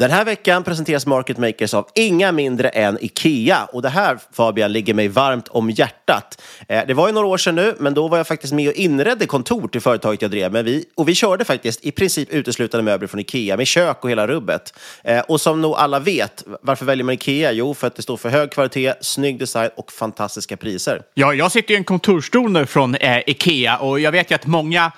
Den här veckan presenteras Market Makers av inga mindre än IKEA. Och det här, Fabian, ligger mig varmt om hjärtat. Eh, det var ju några år sedan nu, men då var jag faktiskt med och inredde kontor till företaget jag drev. Men vi, och vi körde faktiskt i princip uteslutande möbler från IKEA, med kök och hela rubbet. Eh, och som nog alla vet, varför väljer man IKEA? Jo, för att det står för hög kvalitet, snygg design och fantastiska priser. Ja, jag sitter i en kontorsstol nu från eh, Ikea och jag vet ju att många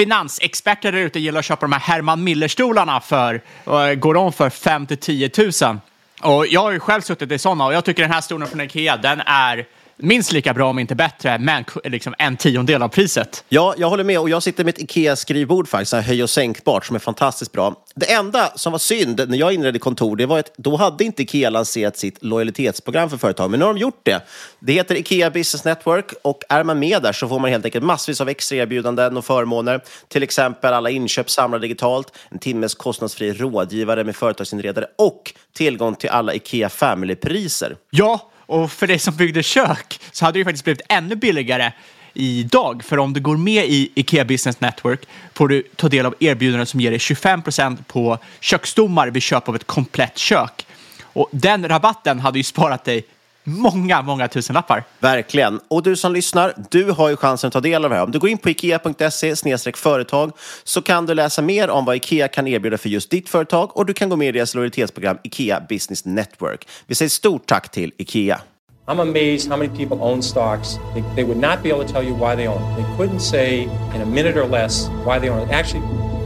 finansexperter där ute gillar att köpa de här Herman Miller-stolarna för, och går de för 5 till 10 000. Och jag har ju själv suttit i sådana och jag tycker den här stolen från Ikea, den är minst lika bra om inte bättre, men liksom en tiondel av priset. Ja, jag håller med och jag sitter med ett Ikea-skrivbord faktiskt, höj och sänkbart, som är fantastiskt bra. Det enda som var synd när jag inredde kontor, det var att då hade inte Ikea lanserat sitt lojalitetsprogram för företag, men nu har de gjort det. Det heter Ikea Business Network och är man med där så får man helt enkelt massvis av extra erbjudanden och förmåner. Till exempel alla inköp samlade digitalt, en timmes kostnadsfri rådgivare med företagsinredare och tillgång till alla Ikea Family-priser. Ja, och för dig som byggde kök så hade det ju faktiskt blivit ännu billigare idag. För om du går med i Ikea Business Network får du ta del av erbjudanden som ger dig 25% på köksstommar vid köp av ett komplett kök. Och den rabatten hade ju sparat dig många, många tusenlappar. Verkligen. Och du som lyssnar, du har ju chansen att ta del av det här. Om du går in på ikea.se företag så kan du läsa mer om vad Ikea kan erbjuda för just ditt företag och du kan gå med i deras lojalitetsprogram Ikea Business Network. Vi säger stort tack till Ikea. I'm amazed how many people own stocks. They, they would not be able to tell you why they own. They couldn't say in a minute or less why they own. Actually,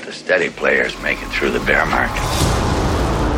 the steady players make it through the bear market.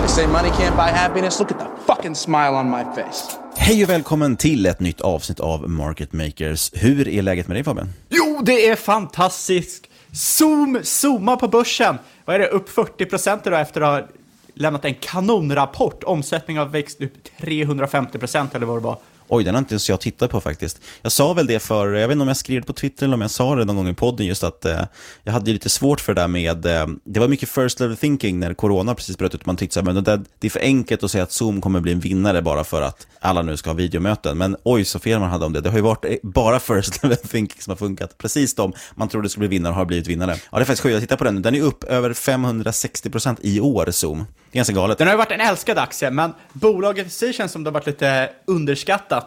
They say money can't buy happiness. Look at the fucking smile on my face. Hej och välkommen till ett nytt avsnitt av Market Makers. Hur är läget med dig Fabian? Jo, det är fantastiskt! Zoom, zooma på börsen! Vad är det, upp 40 procent idag efter att ha lämnat en kanonrapport. Omsättningen har växt upp 350 procent eller vad det var. Oj, den har inte ens jag tittat på faktiskt. Jag sa väl det för, jag vet inte om jag skrev det på Twitter eller om jag sa det någon gång i podden, just att eh, jag hade lite svårt för det där med, eh, det var mycket first level thinking när corona precis bröt ut. Man tyckte så här, men det, det är för enkelt att säga att Zoom kommer bli en vinnare bara för att alla nu ska ha videomöten. Men oj, så fel man hade om det. Det har ju varit eh, bara first level thinking som har funkat. Precis de man trodde skulle bli vinnare har blivit vinnare. Ja, det är faktiskt sjukt. Jag tittar på den. Den är upp över 560% i år, Zoom. Det är ganska galet. Den har ju varit en älskad aktie, men bolaget i sig känns som det har varit lite underskattat.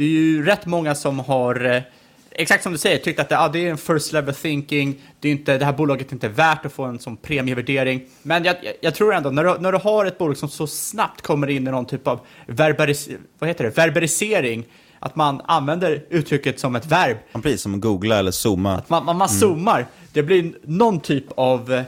Det är ju rätt många som har, eh, exakt som du säger, tyckt att det, ah, det är en first level thinking, det, är inte, det här bolaget är inte värt att få en sån premievärdering. Men jag, jag, tror ändå, när du, när du har ett bolag som så snabbt kommer in i någon typ av verbaris, vad heter det, verberisering, att man använder uttrycket som ett verb. Precis, som googla eller zooma. Att man, man, man Mm. zoomar. Det blir någon typ av, eh,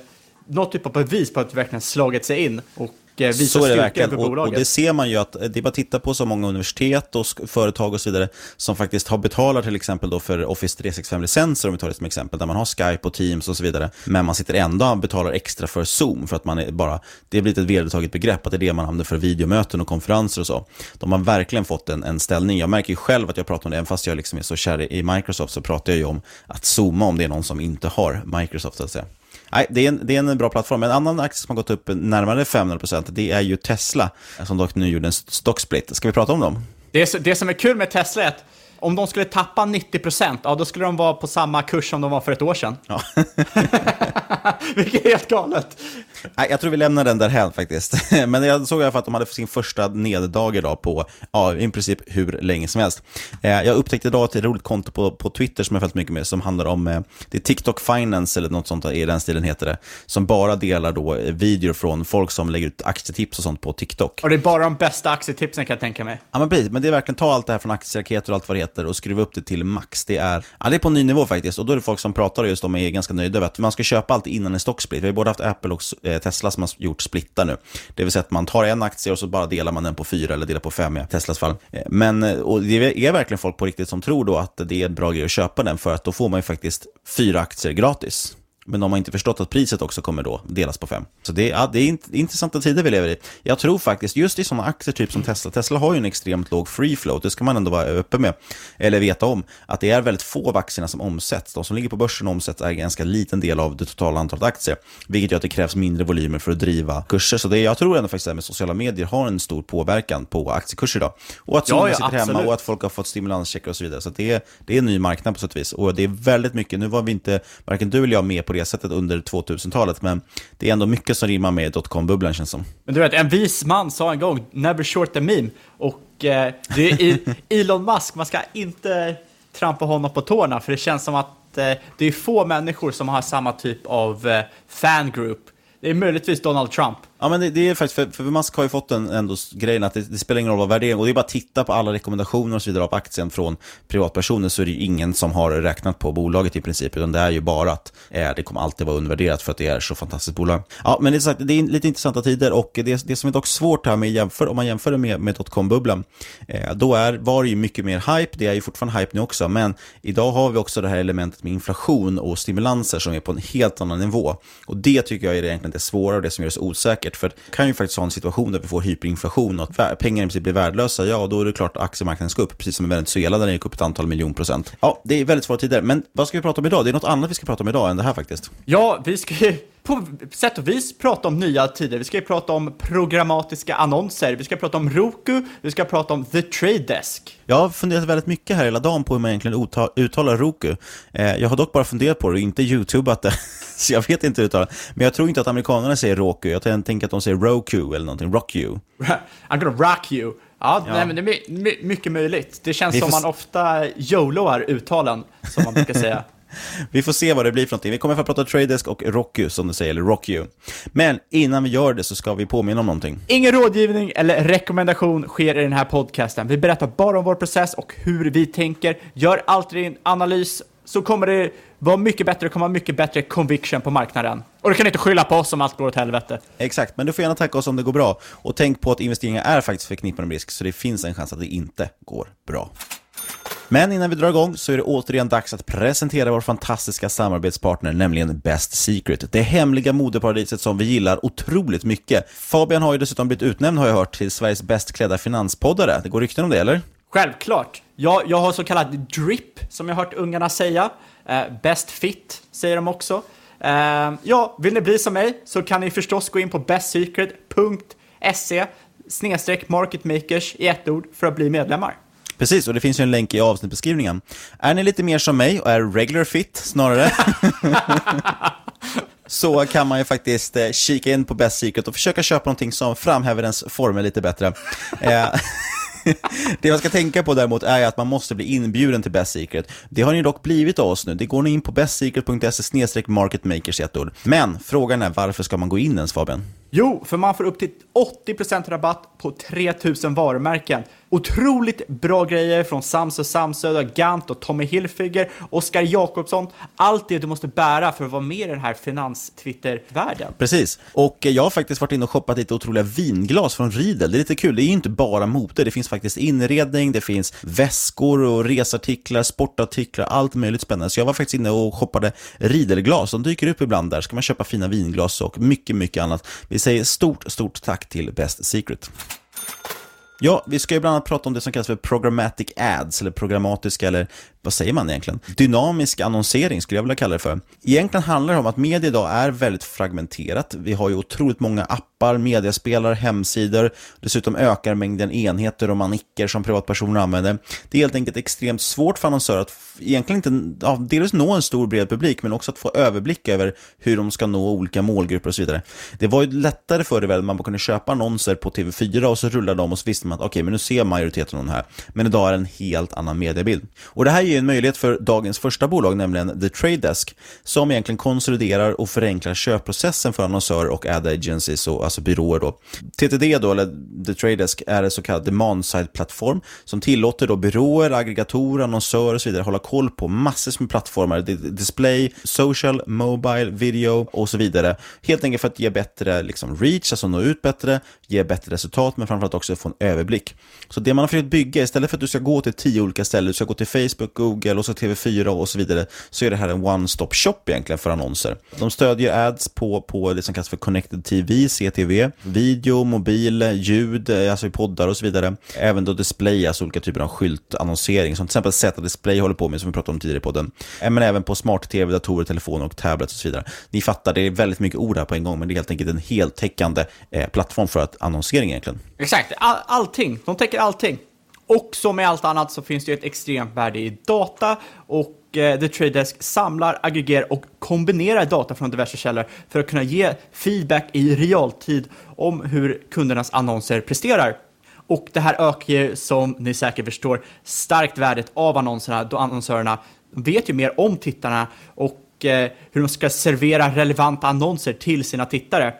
något typ av bevis på att det verkligen slagit sig in och visar Så är det verkligen. Och, och det ser man ju att det är bara att titta på så många universitet och företag och så vidare som faktiskt har betalat till exempel då för Office 365-licenser om vi tar det som exempel, där man har Skype och Teams och så vidare. Men man sitter ändå och betalar extra för Zoom för att man är bara, det har blivit ett vedertaget begrepp att det är det man använder för videomöten och konferenser och så. De har verkligen fått en, en ställning. Jag märker ju själv att jag pratar om det, även fast jag liksom är så kär i i Microsoft så pratar jag ju om att zooma om det är någon som inte har Microsoft så att säga. Nej, det är, en, det är en bra plattform. En annan aktie som har gått upp närmare 500% det är ju Tesla, som dock nu gjorde en stocksplit. Ska vi prata om dem? Det, det som är kul med Tesla är att om de skulle tappa 90%, ja då skulle de vara på samma kurs som de var för ett år sedan. Ja. Vilket är helt galet. Nej, jag tror vi lämnar den där här faktiskt. Men jag såg i alla fall att de hade sin första neddag idag på ja, i princip hur länge som helst. Eh, jag upptäckte idag ett roligt konto på, på Twitter som jag följt mycket med som handlar om, eh, det är TikTok Finance eller något sånt i den stilen heter det, som bara delar då eh, videor från folk som lägger ut aktietips och sånt på TikTok. Och det är bara de bästa aktietipsen kan jag tänka mig. Ja, men precis. Men det är verkligen ta allt det här från aktieraketer och allt vad det heter och skruva upp det till max. Det är, ja, det är på en ny nivå faktiskt. Och då är det folk som pratar just om är ganska nöjda över att man ska köpa allt innan en stocksplit. Vi har både haft Apple och eh, Tesla som har gjort splittar nu. Det vill säga att man tar en aktie och så bara delar man den på fyra eller delar på fem i Teslas fall. Eh, men eh, och det är verkligen folk på riktigt som tror då att det är en bra grej att köpa den för att då får man ju faktiskt fyra aktier gratis. Men de har inte förstått att priset också kommer då delas på fem. Så det, ja, det är int- intressanta tider vi lever i. Jag tror faktiskt, just i sådana aktier typ som Tesla, Tesla har ju en extremt låg free float, det ska man ändå vara öppen med, eller veta om, att det är väldigt få av aktierna som omsätts. De som ligger på börsen omsätts är en ganska liten del av det totala antalet aktier, vilket gör att det krävs mindre volymer för att driva kurser. Så det, jag tror ändå faktiskt att med sociala medier har en stor påverkan på aktiekurser idag. Och att Ja, många ja, sitter hemma absolut. och att folk har fått stimulanscheckar och så vidare. Så det, är, det är en ny marknad på sätt och vis. Och det är väldigt mycket, nu var vi inte, varken du eller jag med på det sättet under 2000-talet, men det är ändå mycket som rimmar med dotcom-bubblan känns som. Men du vet, en vis man sa en gång, never short a meme. Och eh, det är Elon Musk, man ska inte trampa honom på tårna, för det känns som att eh, det är få människor som har samma typ av eh, fangroup. Det är möjligtvis Donald Trump. Ja, men det, det är faktiskt, för, för Musk har ju fått den ändå grejen att det, det spelar ingen roll vad värdering, och det är bara att titta på alla rekommendationer och så vidare av aktien från privatpersoner så är det ju ingen som har räknat på bolaget i princip, utan det är ju bara att eh, det kommer alltid vara undervärderat för att det är så fantastiskt bolag. Ja, men det är, sagt, det är lite intressanta tider och det, det som är dock svårt här med jämför, om man jämför det med, med dotcom-bubblan, eh, då är, var det ju mycket mer hype, det är ju fortfarande hype nu också, men idag har vi också det här elementet med inflation och stimulanser som är på en helt annan nivå. Och det tycker jag är egentligen det svåra och det som gör det så osäkert, för det kan ju faktiskt ha en situation där vi får hyperinflation och att pengar i princip blir värdelösa, ja, då är det klart att aktiemarknaden ska upp, precis som i Venezuela där den gick upp ett antal miljon procent. Ja, det är väldigt svåra tider, men vad ska vi prata om idag? Det är något annat vi ska prata om idag än det här faktiskt. Ja, vi ska ju på sätt och vis prata om nya tider. Vi ska ju prata om programmatiska annonser, vi ska prata om Roku, vi ska prata om The Trade Desk. Jag har funderat väldigt mycket här hela dagen på hur man egentligen utta- uttalar Roku. Eh, jag har dock bara funderat på det och inte youtubat det, så jag vet inte hur det uttalas. Men jag tror inte att amerikanerna säger Roku, jag tänker att de säger Roku eller någonting, Rock you. I'm gonna rock you. Ja, Ja. Nej, men det är my- my- mycket möjligt. Det känns som man ofta YOLOar uttalen, som man brukar säga. Vi får se vad det blir för någonting. Vi kommer att prata Tradedesk och Roku som du säger, eller Rock you. Men innan vi gör det så ska vi påminna om någonting. Ingen rådgivning eller rekommendation sker i den här podcasten. Vi berättar bara om vår process och hur vi tänker. Gör alltid en analys så kommer det vara mycket bättre, det kommer vara mycket bättre conviction på marknaden. Och du kan inte skylla på oss om allt går åt helvete. Exakt, men du får gärna tacka oss om det går bra. Och tänk på att investeringar är faktiskt förknippade med risk, så det finns en chans att det inte går bra. Men innan vi drar igång så är det återigen dags att presentera vår fantastiska samarbetspartner, nämligen Best Secret. Det hemliga modeparadiset som vi gillar otroligt mycket. Fabian har ju dessutom blivit utnämnd, har jag hört, till Sveriges bäst klädda finanspoddare. Det går rykten om det, eller? Självklart. Jag, jag har så kallad drip, som jag har hört ungarna säga. Eh, best fit, säger de också. Eh, ja, vill ni bli som mig så kan ni förstås gå in på bestsecret.se snedstreck marketmakers i ett ord för att bli medlemmar. Precis, och det finns ju en länk i avsnittbeskrivningen. Är ni lite mer som mig och är regular fit snarare, så kan man ju faktiskt eh, kika in på Best Secret och försöka köpa någonting som framhäver ens former lite bättre. Eh, det man ska tänka på däremot är att man måste bli inbjuden till Best Secret. Det har ni dock blivit av oss nu. Det går ni in på bestsecret.se marketmakers i ett ord. Men frågan är varför ska man gå in ens Fabian? Jo, för man får upp till 80% rabatt på 3000 varumärken. Otroligt bra grejer från Samsö, Samsöda, Gant och Tommy Hilfiger, Oskar Jakobsson. Allt det du måste bära för att vara med i den här finans-Twitter-världen. Precis, och eh, jag har faktiskt varit inne och shoppat lite otroliga vinglas från Riedel. Det är lite kul, det är ju inte bara mode, det finns faktiskt inredning, det finns väskor och resartiklar, sportartiklar, allt möjligt spännande. Så jag var faktiskt inne och shoppade Riedelglas, de dyker upp ibland där. Ska man köpa fina vinglas och mycket, mycket annat. Vi säger stort, stort tack till Best Secret. Ja, vi ska ju bland annat prata om det som kallas för programmatic ads, eller programmatiska, eller vad säger man egentligen? Dynamisk annonsering skulle jag vilja kalla det för. Egentligen handlar det om att media idag är väldigt fragmenterat. Vi har ju otroligt många appar, mediaspelare, hemsidor. Dessutom ökar mängden enheter och manicker som privatpersoner använder. Det är helt enkelt extremt svårt för annonsörer att egentligen inte, ja, dels nå en stor bred publik, men också att få överblick över hur de ska nå olika målgrupper och så vidare. Det var ju lättare förr i världen, man kunde köpa annonser på TV4 och så rullade de och så visste man att okej, okay, men nu ser majoriteten av den här. Men idag är det en helt annan mediebild. Och det här ju en möjlighet för dagens första bolag, nämligen The Trade Desk, som egentligen konsoliderar och förenklar köpprocessen för annonsörer och ad agencies, och, alltså byråer. Då. TTD, då, eller The Trade Desk, är en så kallad demand-side-plattform som tillåter då byråer, aggregatorer, annonsörer och så vidare hålla koll på massor med plattformar, display, social, mobile, video och så vidare. Helt enkelt för att ge bättre liksom, reach, alltså nå ut bättre, ge bättre resultat, men framförallt också få en överblick. Så det man har försökt bygga, istället för att du ska gå till tio olika ställen, du ska gå till Facebook, Google och så TV4 och så vidare, så är det här en one-stop shop egentligen för annonser. De stödjer ads på, på det som kallas för Connected TV, CTV, video, mobil, ljud, eh, alltså i poddar och så vidare. Även då display, alltså olika typer av skyltannonsering, som till exempel Z Display håller på med, som vi pratade om tidigare i podden. Eh, men även på smart-tv, datorer, telefoner och tablets och så vidare. Ni fattar, det är väldigt mycket ord här på en gång, men det är helt enkelt en heltäckande eh, plattform för att annonsering egentligen. Exakt, All, allting. De täcker allting. Och som med allt annat så finns det ett extremt värde i data och eh, The Trade Desk samlar, aggregerar och kombinerar data från diverse källor för att kunna ge feedback i realtid om hur kundernas annonser presterar. Och det här ökar ju, som ni säkert förstår, starkt värdet av annonserna då annonsörerna vet ju mer om tittarna och eh, hur de ska servera relevanta annonser till sina tittare.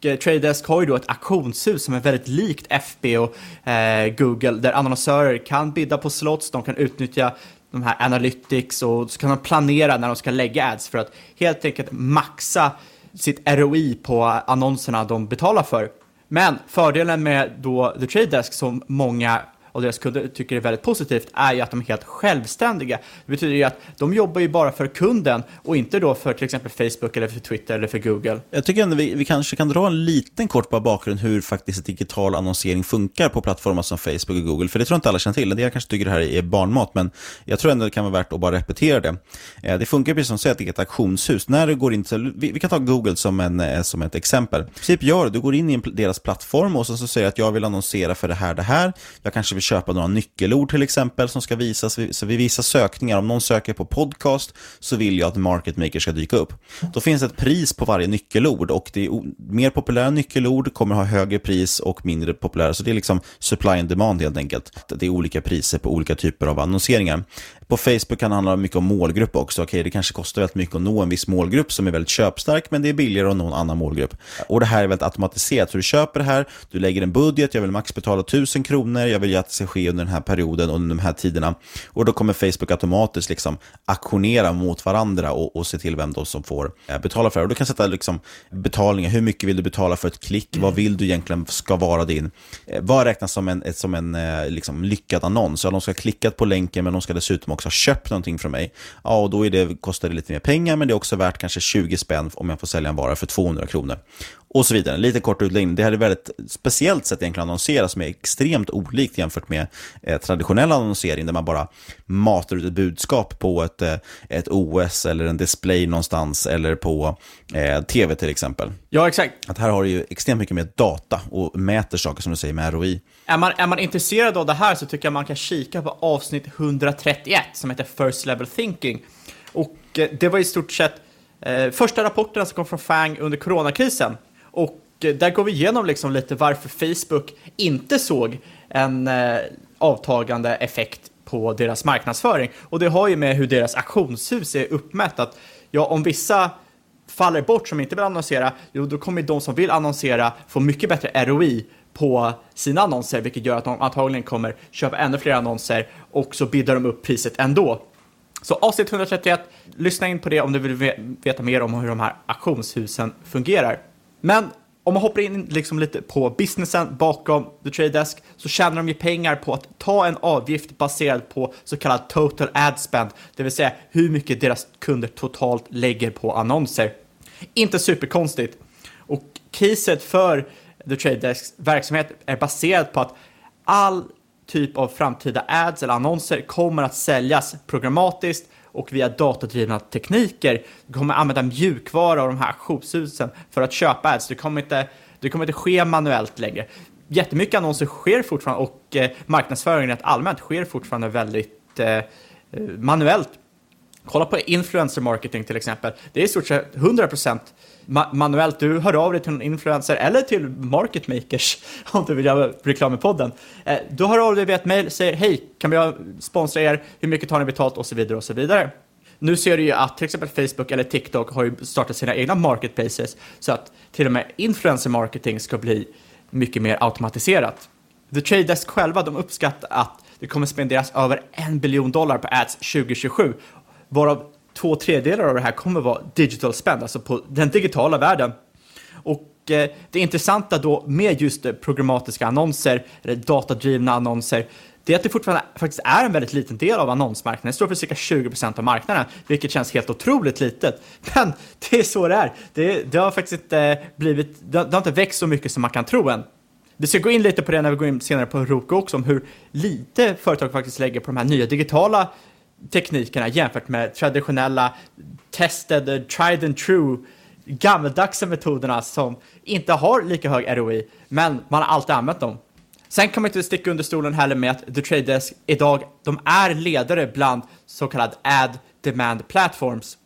Eh, har ju då ett auktionshus som är väldigt likt FB och eh, Google där annonsörer kan bidda på slots, de kan utnyttja de här analytics och så kan de planera när de ska lägga ads för att helt enkelt maxa sitt ROI på annonserna de betalar för. Men fördelen med då The Trade Desk som många och deras kunder tycker är väldigt positivt är ju att de är helt självständiga. Det betyder ju att de jobbar ju bara för kunden och inte då för till exempel Facebook eller för Twitter eller för Google. Jag tycker ändå vi, vi kanske kan dra en liten kort bakgrund hur faktiskt digital annonsering funkar på plattformar som Facebook och Google. För det tror jag inte alla känner till. Det jag kanske tycker det här är barnmat, men jag tror ändå det kan vara värt att bara repetera det. Eh, det funkar precis som att det är ett auktionshus. När du går in till, vi kan ta Google som, en, eh, som ett exempel. I princip gör det, du går in i deras plattform och så, så säger att jag vill annonsera för det här, det här. Jag kanske vill köpa några nyckelord till exempel som ska visas. Så vid vissa sökningar, om någon söker på podcast så vill jag att Market Maker ska dyka upp. Då finns ett pris på varje nyckelord och det är mer populära nyckelord kommer ha högre pris och mindre populära. Så det är liksom supply and demand helt enkelt. Det är olika priser på olika typer av annonseringar. På Facebook kan det handla mycket om målgrupp också. Okej, det kanske kostar väldigt mycket att nå en viss målgrupp som är väldigt köpstark, men det är billigare att nå en annan målgrupp. Och det här är väldigt automatiserat, så du köper det här, du lägger en budget, jag vill max betala 1000 kronor, jag vill att det ska ske under den här perioden, under de här tiderna. Och då kommer Facebook automatiskt liksom aktionera mot varandra och, och se till vem de som får eh, betala för det. Och du kan sätta liksom betalningar, hur mycket vill du betala för ett klick, vad vill du egentligen ska vara din, eh, vad räknas som en, som en eh, liksom, lyckad annons? Ja, de ska ha klickat på länken, men de ska dessutom också har köpt någonting från mig, ja, och då är det, kostar det lite mer pengar, men det är också värt kanske 20 spänn om jag får sälja en vara för 200 kronor och så vidare. Lite kort utläggning. Det här är väldigt speciellt sätt egentligen att annonsera som är extremt olikt jämfört med eh, traditionell annonsering där man bara matar ut ett budskap på ett, eh, ett OS eller en display någonstans eller på eh, tv till exempel. Ja, exakt. Att här har du ju extremt mycket mer data och mäter saker som du säger med ROI. Är man, är man intresserad av det här så tycker jag man kan kika på avsnitt 131 som heter First Level Thinking. Och eh, det var i stort sett eh, första rapporterna som kom från FANG under coronakrisen. Och eh, där går vi igenom liksom lite varför Facebook inte såg en eh, avtagande effekt på deras marknadsföring. Och det har ju med hur deras auktionshus är uppmätt. Att, ja, om vissa faller bort som inte vill annonsera, jo, då kommer de som vill annonsera få mycket bättre ROI på sina annonser, vilket gör att de antagligen kommer köpa ännu fler annonser och så bidrar de upp priset ändå. Så avsnitt 131, lyssna in på det om du vill veta mer om hur de här auktionshusen fungerar. Men om man hoppar in liksom lite på businessen bakom The Trade Desk så tjänar de ju pengar på att ta en avgift baserad på så kallad total ad spend, det vill säga hur mycket deras kunder totalt lägger på annonser. Inte superkonstigt. Och caset för The Trade Desks verksamhet är baserat på att all typ av framtida ads eller annonser kommer att säljas programmatiskt och via datadrivna tekniker. Du kommer använda mjukvara och de här auktionshusen för att köpa ads. Det kommer inte, det kommer inte ske manuellt längre. Jättemycket annonser sker fortfarande och eh, marknadsföringen rent allmänt sker fortfarande väldigt eh, eh manuellt. Kolla på influencer marketing till exempel. Det är i stort sett 100% ma manuellt. Du hör av dig till en influencer eller till market makers om du vill göra reklam i podden. Eh, du hör av dig via ett mejl, säger hej, kan vi sponsra er? Hur mycket tar ni betalt? Och så vidare och så vidare. Nu ser du ju att till exempel Facebook eller TikTok har ju startat sina egna marketplaces så att till och med influencer marketing ska bli mycket mer automatiserat. The Trade Desk själva, de uppskattar att det kommer spenderas över en biljon dollar på ads 2027, varav två tredjedelar av det här kommer vara digital spend, alltså på den digitala världen. Och eh, det intressanta då med just eh, programmatiska annonser, eller datadrivna annonser, det är att det fortfarande faktiskt är en väldigt liten del av annonsmarknaden. Det står för cirka 20% av marknaden, vilket känns helt otroligt litet. Men det är så det är. Det, det har faktiskt inte eh, blivit, det har, det har inte växt så mycket som man kan tro än. Vi ska gå in lite på det när vi går in senare på Roku också, om hur lite företag faktiskt lägger på de här nya digitala teknikerna jämfört med traditionella tested, tried and true, gammeldags metoderna som inte har lika hög ROI, men man har alltid använt dem. Sen kan man inte sticka under stolen heller med att The Trade Desk idag, de är ledare bland så kallad ad demand platforms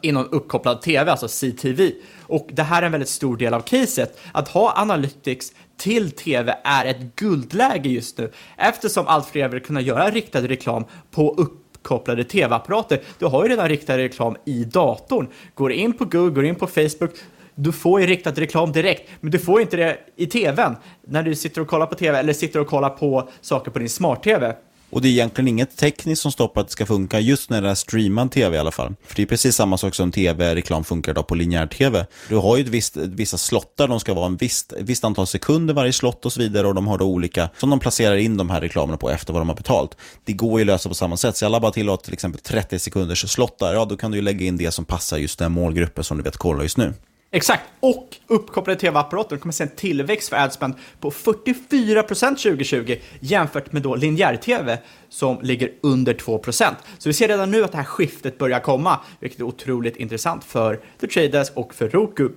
inom uppkopplad tv, alltså CTV. Och det här är en väldigt stor del av caset. Att ha Analytics till tv är ett guldläge just nu eftersom allt fler vill kunna göra riktad reklam på upp uppkopplade tv-apparater. Du har ju redan riktad reklam i datorn. Går in på Google, går in på Facebook, du får ju riktad reklam direkt, men du får inte det i tvn när du sitter och kollar på tv eller sitter och kollar på saker på din smart-tv. Och det är egentligen inget tekniskt som stoppar att det ska funka just när det är streamad tv i alla fall. För det är precis samma sak som tv-reklam funkar då på linjär-tv. Du har ju ett visst, vissa slottar, de ska vara en visst, ett visst antal sekunder varje slott och så vidare och de har då olika, som de placerar in de här reklamerna på efter vad de har betalt. Det går ju att lösa på samma sätt, så alla bara tillåter till exempel 30 sekunders slottar, ja då kan du ju lägga in det som passar just den målgruppen som du vet kollar just nu. Exakt, och uppkopplade tv-apparater kommer se en tillväxt för adspend på 44% 2020 jämfört med då linjär-tv som ligger under 2%. Så vi ser redan nu att det här skiftet börjar komma, vilket är otroligt intressant för The Trade Desk och för Roku.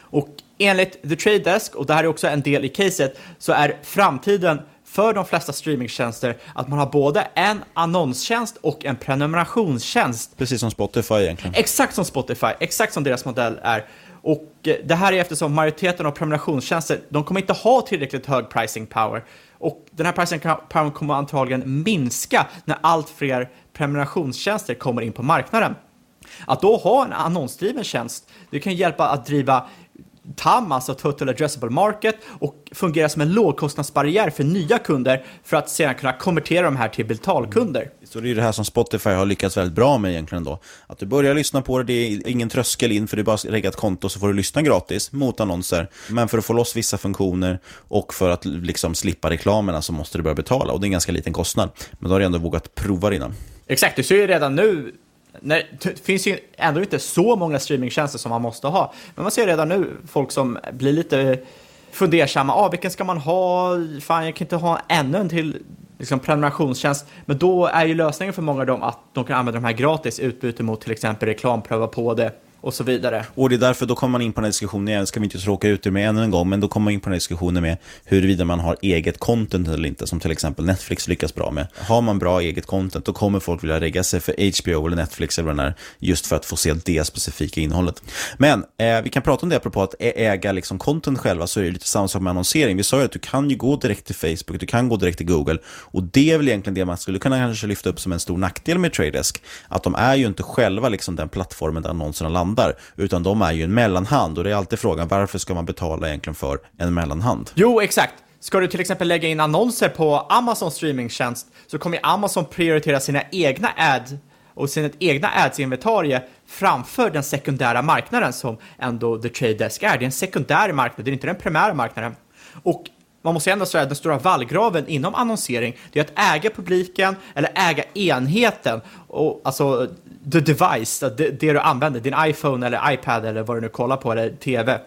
Och enligt The Trade Desk, och det här är också en del i caset, så är framtiden för de flesta streamingtjänster att man har både en annonstjänst och en prenumerationstjänst. Precis som Spotify egentligen. Exakt som Spotify, exakt som deras modell är. Och eh, det här är eftersom majoriteten av prenumerationstjänster, de kommer inte ha tillräckligt hög pricing power. Och den här pricing power kommer antagligen minska när allt fler prenumerationstjänster kommer in på marknaden. Att då ha en annonsdriven tjänst, det kan hjälpa att driva TAM, alltså Total Addressable Market, och fungera som en lågkostnadsbarriär för nya kunder för att sedan kunna konvertera de här till betalkunder. Så det är det här som Spotify har lyckats väldigt bra med egentligen då. Att du börjar lyssna på det, det är ingen tröskel in för det är bara att lägga ett konto så får du lyssna gratis mot annonser. Men för att få loss vissa funktioner och för att liksom slippa reklamerna så måste du börja betala och det är en ganska liten kostnad. Men då har du ändå vågat prova det innan. Exakt, du ser ju redan nu när, det finns ju ändå inte så många streamingtjänster som man måste ha. Men man ser redan nu folk som blir lite fundersamma. Ah, vilken ska man ha? Fan, jag kan inte ha ännu en till liksom, prenumerationstjänst. Men då är ju lösningen för många av dem att de kan använda de här gratis utbyte mot till exempel reklampröva på det och så vidare. Och det är därför, då kommer man in på den här diskussionen igen, ska vi inte tråka ut det med ännu en gång, men då kommer man in på den här diskussionen med huruvida man har eget content eller inte, som till exempel Netflix lyckas bra med. Har man bra eget content, då kommer folk vilja regga sig för HBO eller Netflix eller vad det är, just för att få se det specifika innehållet. Men eh, vi kan prata om det apropå att äga liksom content själva, så är det lite samma sak med annonsering. Vi sa ju att du kan ju gå direkt till Facebook, du kan gå direkt till Google, och det är väl egentligen det man skulle kunna kanske lyfta upp som en stor nackdel med Tradesk, att de är ju inte själva liksom den plattformen där annonserna landar landar, utan de är ju en mellanhand. Och det är alltid frågan, varför ska man betala egentligen för en mellanhand? Jo, exakt. Ska du till exempel lägga in annonser på Amazon streamingtjänst så kommer Amazon prioritera sina egna ads och sina egna ads-inventarie framför den sekundära marknaden som ändå The Trade Desk är. Det är en sekundär marknad, det är inte den primära marknaden. Och man måste ändå säga att den stora vallgraven inom annonsering, det är att äga publiken eller äga enheten, och, alltså the device, det, det du använder, din iPhone eller iPad eller vad du nu kollar på, eller TV.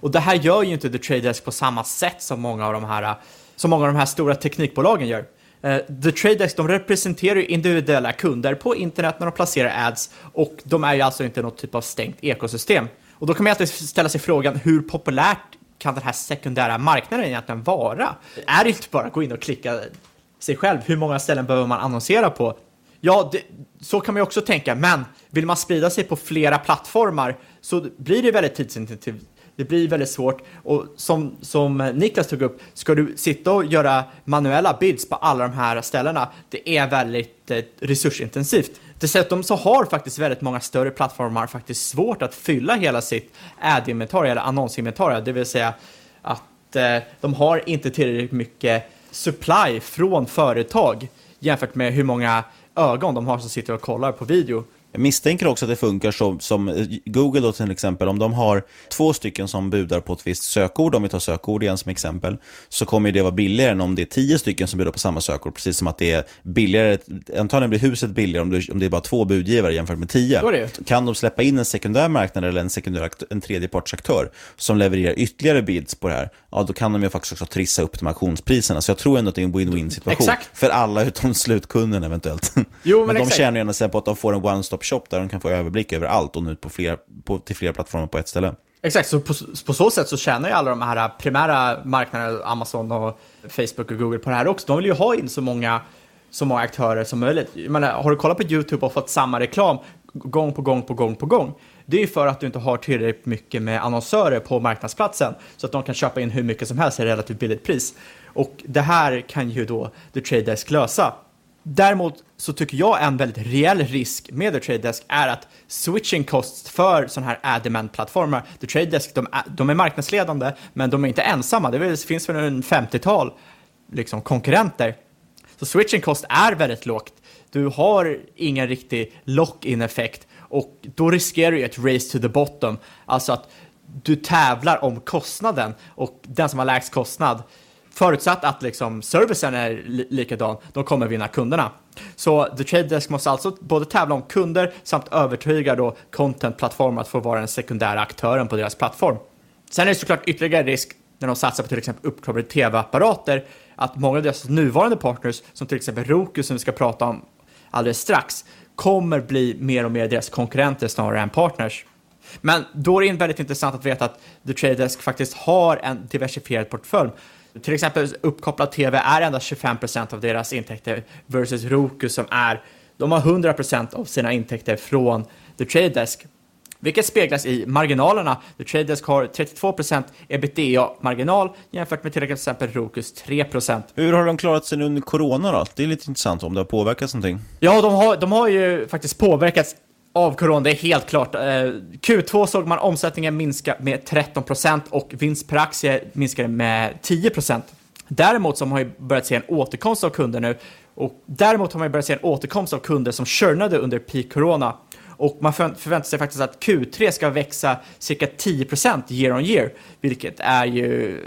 Och det här gör ju inte The Trade Desk på samma sätt som många av de här, som många av de här stora teknikbolagen gör. Uh, The Trade Desk, de representerar ju individuella kunder på internet när de placerar ads och de är ju alltså inte något typ av stängt ekosystem. Och då kan man alltid ställa sig frågan hur populärt kan den här sekundära marknaden egentligen vara? Är det inte bara att gå in och klicka sig själv? Hur många ställen behöver man annonsera på? Ja, det, så kan man ju också tänka, men vill man sprida sig på flera plattformar så blir det väldigt tidsintensivt. Det blir väldigt svårt och som, som Niklas tog upp, ska du sitta och göra manuella bids på alla de här ställena, det är väldigt eh, resursintensivt. Dessutom så har faktiskt väldigt många större plattformar faktiskt svårt att fylla hela sitt ad-inventarie eller annonsinventarium, det vill säga att eh, de har inte tillräckligt mycket supply från företag jämfört med hur många ögon de har som sitter och kollar på video. Jag misstänker också att det funkar som, som Google då till exempel, om de har två stycken som budar på ett visst sökord, om vi tar sökord igen som exempel, så kommer det vara billigare än om det är tio stycken som budar på samma sökord, precis som att det är billigare, antagligen blir huset billigare om det, om det är bara två budgivare jämfört med tio. Kan de släppa in en sekundär marknad eller en, sekundär, en tredjepartsaktör som levererar ytterligare bids på det här, ja då kan de ju faktiskt också trissa upp de auktionspriserna. Så jag tror ändå att det är en win-win situation. Exakt. För alla utom slutkunden eventuellt. Jo, men, men de exakt. tjänar gärna på att de får en one-stop shop där de kan få överblick över allt och nu på flera, på, till flera plattformar på ett ställe. Exakt, så på, på, så sätt så tjänar ju alla de här primära marknaderna, Amazon och Facebook och Google på det här också. De vill ju ha in så många, så många aktörer som möjligt. Jag menar, har du kollat på YouTube och fått samma reklam gång på gång på gång på gång, det är ju för att du inte har tillräckligt mycket med annonsörer på marknadsplatsen så att de kan köpa in hur mycket som helst i relativt billigt pris. Och det här kan ju då The Trade Desk lösa. Däremot så tycker jag en väldigt reell risk med The Trade Desk är att switching costs för sådana här ad plattformar The Trade Desk, de är, de är marknadsledande, men de är inte ensamma. Det finns väl en 50-tal liksom, konkurrenter. Så switching cost är väldigt lågt. Du har ingen riktig lock-in effekt och då riskerar du ett race to the bottom, alltså att du tävlar om kostnaden och den som har lägst kostnad Förutsatt att liksom servicen är li likadan, de kommer vinna kunderna. Så The Trade Desk måste alltså både tävla om kunder samt övertyga då content-plattformar att få vara den sekundära aktören på deras plattform. Sen är det såklart ytterligare risk när de satsar på till exempel uppkopplade tv-apparater att många av deras nuvarande partners, som till exempel Roku som vi ska prata om alldeles strax, kommer bli mer och mer deras konkurrenter snarare än partners. Men då är det väldigt intressant att veta att The Trade Desk faktiskt har en diversifierad portfölj till exempel uppkopplad tv är endast 25% av deras intäkter versus Roku som är, de har 100% av sina intäkter från The Trade Desk. Vilket speglas i marginalerna. The Trade Desk har 32% ebitda-marginal jämfört med till exempel Rokus 3%. Hur har de klarat sig under corona då? Det är lite intressant om det har påverkats någonting. Ja, de har, de har ju faktiskt påverkats av corona, det är helt klart. Eh, Q2 såg man omsättningen minska med 13% och vinst per aktie minskade med 10%. Däremot så har man ju börjat se en återkomst av kunder nu och däremot har man börjat se en återkomst av kunder som churnade under peak corona. Och man förväntar sig faktiskt att Q3 ska växa cirka 10% year on year, vilket är ju...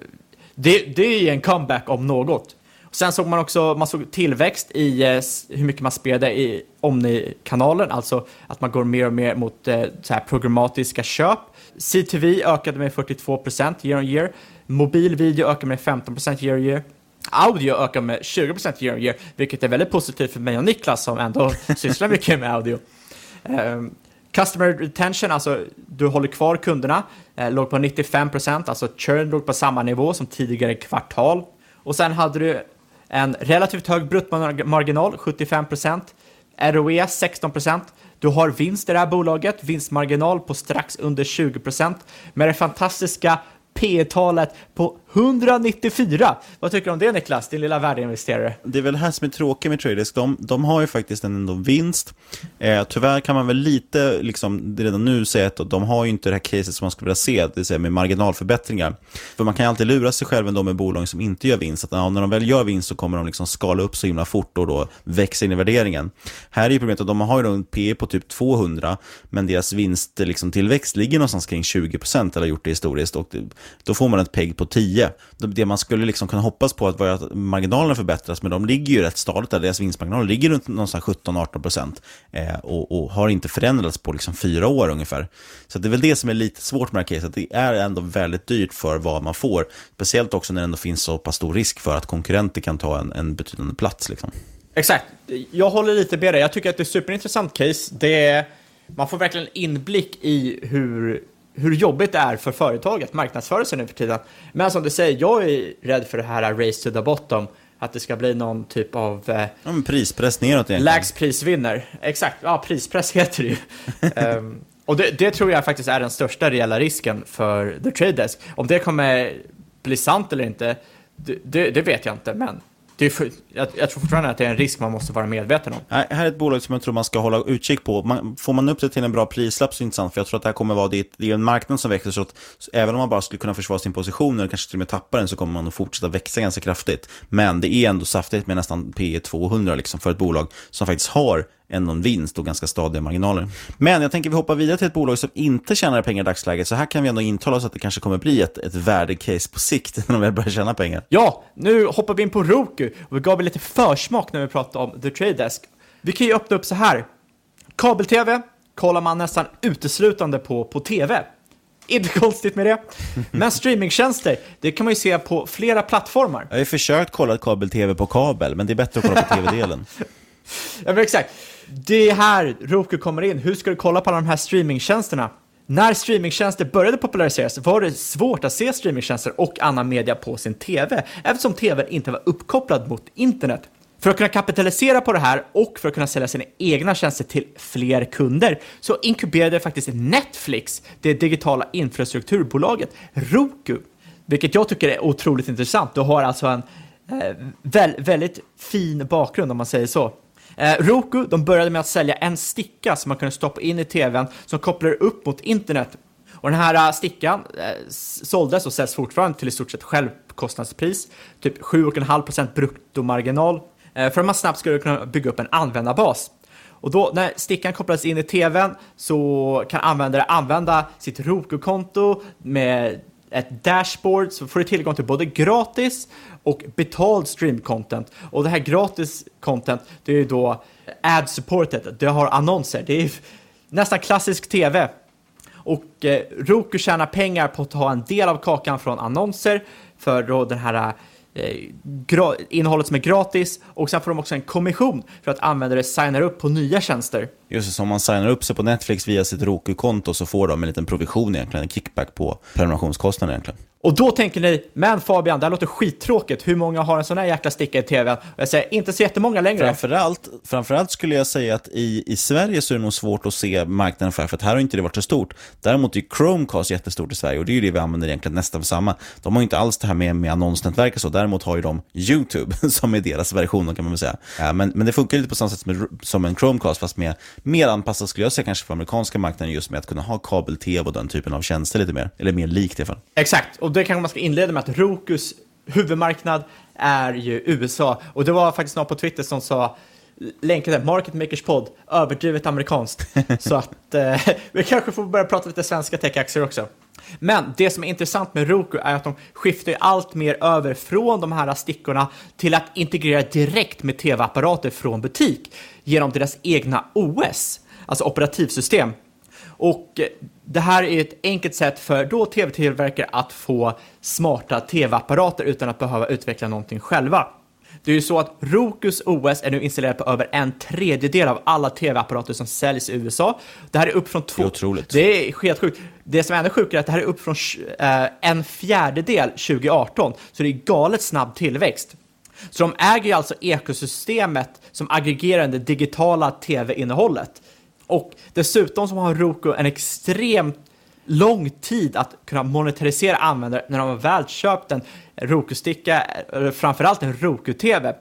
Det, det är ju en comeback om något. Sen såg man också man såg tillväxt i eh, hur mycket man spelade i Omni-kanalen, alltså att man går mer och mer mot eh, så här programmatiska köp. CTV ökade med 42% year on year. Mobil video ökade med 15% year on year. Audio ökade med 20% year on year, vilket är väldigt positivt för mig och Niklas som ändå sysslar mycket med audio. Ehm, customer retention, alltså du håller kvar kunderna, eh, låg på 95%, alltså churn låg på samma nivå som tidigare kvartal. Och sen hade du en relativt hög bruttomarginal, 75%, ROE 16%. Du har vinst i det här bolaget, vinstmarginal på strax under 20%, med det fantastiska P talet på 194. Vad tycker du om det Niklas, din lilla värdeinvesterare? Det är väl det här som är tråkigt med Tradisk. De, de har ju faktiskt en ändå vinst. Eh, tyvärr kan man väl lite liksom, redan nu säga att de har ju inte det här caset som man skulle vilja se, det vill säga med marginalförbättringar. För man kan ju alltid lura sig själv ändå med bolag som inte gör vinst. Att, ja, när de väl gör vinst så kommer de liksom skala upp så himla fort och då växa in i värderingen. Här är ju problemet att de har ju en P på typ 200, men deras vinst liksom, tillväxt ligger någonstans kring 20% eller har gjort det historiskt. Och det, då får man ett PEG på 10. Det man skulle liksom kunna hoppas på att, var att marginalerna förbättras, men de ligger ju rätt stadigt där. Deras vinstmarginaler ligger runt någonstans 17-18% eh, och, och har inte förändrats på liksom fyra år ungefär. Så det är väl det som är lite svårt med det här caset. Det är ändå väldigt dyrt för vad man får. Speciellt också när det ändå finns så pass stor risk för att konkurrenter kan ta en, en betydande plats. Liksom. Exakt. Jag håller lite med dig. Jag tycker att det är ett superintressant case. Det är, man får verkligen inblick i hur, hur jobbigt det är för företaget, marknadsföra sig nu för tiden. Men som du säger, jag är rädd för det här race to the bottom. Att det ska bli någon typ av... Eh, ja, prispress neråt egentligen. Lägst pris vinner. Exakt, ja prispress heter det ju. um, och det, det, tror jag faktiskt är den största reella risken för The Trade Desk. Om det kommer bli sant eller inte, det, det, det vet jag inte, men det är för, jag, jag, tror fortfarande att det är en risk man måste vara medveten om. Nej, här är ett bolag som jag tror man ska hålla utkik på. Man, får man upp det till en bra prislapp så är det intressant, för jag tror att det här kommer vara det, det är en marknad som växer, så att så även om man bara skulle kunna försvara sin position eller kanske till och med tappa den så kommer man att fortsätta växa ganska kraftigt. Men det är ändå saftigt med nästan P 200 liksom, för ett bolag som faktiskt har än någon vinst och ganska stadiga marginaler. Men jag tänker vi hoppar vidare till ett bolag som inte tjänar pengar i dagsläget. Så här kan vi ändå intala oss att det kanske kommer bli ett, ett värdecase på sikt när väl börjar tjäna pengar. Ja, nu hoppar vi in på Roku och vi gav lite försmak när vi pratade om The Trade Desk. Vi kan ju öppna upp så här. Kabel-tv kollar man nästan uteslutande på, på tv. Inte konstigt med det. Men streamingtjänster, det kan man ju se på flera plattformar. Jag har ju försökt kolla kabel-tv på kabel, men det är bättre att kolla på tv-delen. ja, men exakt. Det är här Roku kommer in. Hur ska du kolla på alla de här streamingtjänsterna? När streamingtjänster började populariseras var det svårt att se streamingtjänster och annan media på sin tv eftersom tvn inte var uppkopplad mot internet. För att kunna kapitalisera på det här och för att kunna sälja sina egna tjänster till fler kunder så inkuberade faktiskt Netflix det digitala infrastrukturbolaget Roku. Vilket jag tycker är otroligt intressant. Du har alltså en eh, väl, väldigt fin bakgrund om man säger så. Eh, Roku de började med att sälja en sticka som man kunde stoppa in i tvn som kopplar upp mot internet. Och den här eh, stickan eh, såldes och säljs fortfarande till i stort sett självkostnadspris, typ 7,5% bruttomarginal, eh, för att man snabbt skulle kunna bygga upp en användarbas. Och då när stickan kopplas in i tvn så kan användare använda sitt Roku-konto med ett dashboard så får du tillgång till både gratis och betald stream-content. Och det här gratis content, det är ju då ad-supported, det har annonser. Det är nästan klassisk tv. Och eh, Roku tjänar pengar på att ta en del av kakan från annonser för då den här eh, innehållet som är gratis och sen får de också en kommission för att användare signar upp på nya tjänster. Just det, så om man signar upp sig på Netflix via sitt Roku-konto så får de en liten provision egentligen, en kickback på prenumerationskostnaden egentligen. Och då tänker ni, men Fabian, det här låter skittråkigt. Hur många har en sån här jäkla sticka i? Och jag säger, inte så jättemånga längre. Framförallt, framförallt skulle jag säga att i, i Sverige så är det nog svårt att se marknaden för, för att här har inte det varit så stort. Däremot är Chromecast jättestort i Sverige och det är ju det vi använder egentligen nästan samma. De har ju inte alls det här med, med annonsnätverk och så, däremot har ju de YouTube som är deras version kan man väl säga. Ja, men, men det funkar lite på samma sätt som, som en Chromecast fast med mer anpassat skulle jag säga kanske för amerikanska marknaden just med att kunna ha kabel-tv och den typen av tjänster lite mer, eller mer likt i alla fall. Exakt, och det kanske man ska inleda med att Rokus huvudmarknad är ju USA. Och det var faktiskt någon på Twitter som sa länka till Market Makers podd, överdrivet amerikanskt. så att eh, vi kanske får börja prata lite svenska techaktier också. Men det som är intressant med Roku är att de skiftar allt mer över från de här stickorna till att integrera direkt med tv-apparater från butik genom deras egna OS, alltså operativsystem. Och det här är ett enkelt sätt för då tv-tillverkare att få smarta tv-apparater utan att behöva utveckla någonting själva. Det är ju så att Rokus OS är nu installerat på över en tredjedel av alla tv-apparater som säljs i USA. Det här är upp från två... Det är otroligt. Det är helt sjukt. Det som är ännu sjukare är att det här är upp från eh, en fjärdedel 2018, så det är galet snabb tillväxt. Så de äger ju alltså ekosystemet som aggregerar det digitala tv-innehållet. Och dessutom så har Roku en extremt lång tid att kunna monetarisera användare när de har väl köpt en Roku-sticka, framförallt en Roku-TV.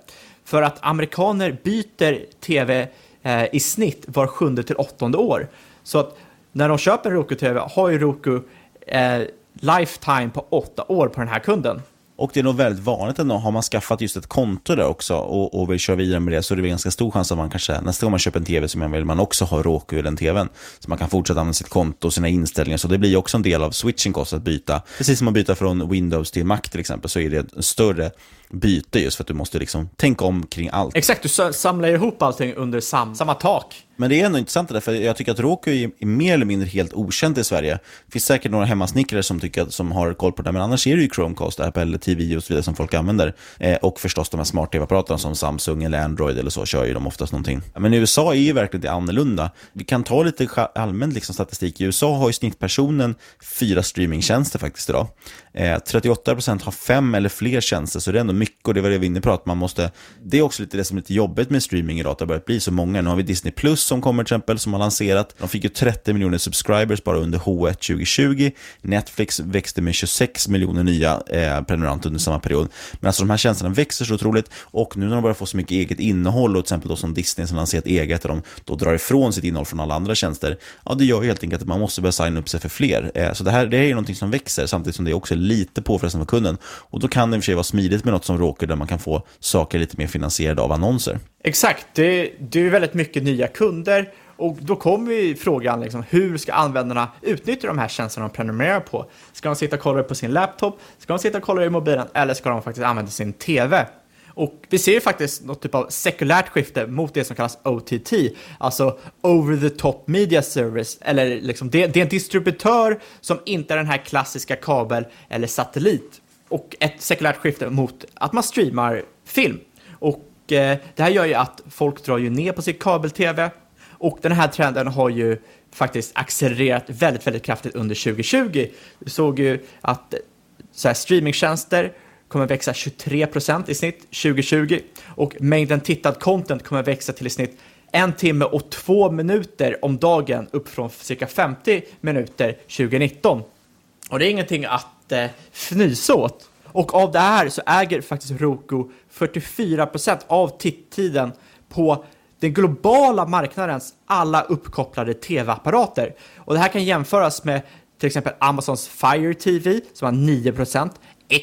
För att amerikaner byter TV eh, i snitt var sjunde till åttonde år. Så att när de köper en Roku-TV har ju Roku eh, lifetime på åtta år på den här kunden. Och det är nog väldigt vanligt ändå, har man skaffat just ett konto där också och, och vill köra vidare med det så är det ganska stor chans att man kanske nästa gång man köper en tv så vill man också ha råk i den tvn. Så man kan fortsätta använda sitt konto och sina inställningar. Så det blir också en del av switching cost att byta. Precis som att byta från Windows till Mac till exempel så är det en större byte just för att du måste liksom tänka om kring allt. Exakt, du samlar ihop allting under sam samma tak. Men det är ändå intressant det för jag tycker att Roku är mer eller mindre helt okänt i Sverige. Det finns säkert några hemmasnickare som, tycker, som har koll på det, men annars är det ju Chromecast, Apple TV och så vidare som folk använder. Eh, och förstås de här smart-tv-apparaterna som Samsung eller Android eller så kör ju de oftast någonting. Men i USA är ju verkligen det annorlunda. Vi kan ta lite allmän liksom, statistik. I USA har ju snittpersonen fyra streamingtjänster faktiskt idag. Eh, 38% har fem eller fler tjänster, så det är ändå mycket och det var det vi inne på, att man måste... Det är också lite det som är lite jobbigt med streaming idag, att det har börjat bli så många. Nu har vi Disney Plus som kommer till exempel, som har lanserat. De fick ju 30 miljoner subscribers bara under H1 2020. Netflix växte med 26 miljoner nya eh, prenumeranter under samma period. Men alltså de här tjänsterna växer så otroligt och nu när de börjar få så mycket eget innehåll och till exempel då som Disney som lanserat eget och de då drar ifrån sitt innehåll från alla andra tjänster, ja det gör ju helt enkelt att man måste börja signa upp sig för fler. Eh, så det här det är ju någonting som växer samtidigt som det också är lite påfrestande för kunden. Och då kan det i och för sig vara smidigt med något som råkar där man kan få saker lite mer finansierade av annonser. Exakt, det, det är väldigt mycket nya kunder och då kommer ju frågan, liksom, hur ska användarna utnyttja de här tjänsterna de prenumererar på? Ska de sitta och kolla på sin laptop? Ska de sitta och kolla i mobilen? Eller ska de faktiskt använda sin TV? Och vi ser ju faktiskt något typ av sekulärt skifte mot det som kallas OTT, alltså over the top media service, eller liksom det, det är en distributör som inte är den här klassiska kabel eller satellit. Och ett sekulärt skifte mot att man streamar film. Och eh, det här gör ju att folk drar ju ner på sitt kabel-tv och den här trenden har ju faktiskt accelererat väldigt, väldigt kraftigt under 2020. Vi såg ju att eh, så här, streamingtjänster kommer växa 23 procent i snitt 2020 och mängden tittad content kommer växa till i snitt en timme och två minuter om dagen upp från cirka 50 minuter 2019. Och det är ingenting att eh, fnysa åt. Och av det här så äger faktiskt Roku 44 procent av titttiden på den globala marknadens alla uppkopplade tv-apparater. Och det här kan jämföras med till exempel Amazons Fire TV som har 9%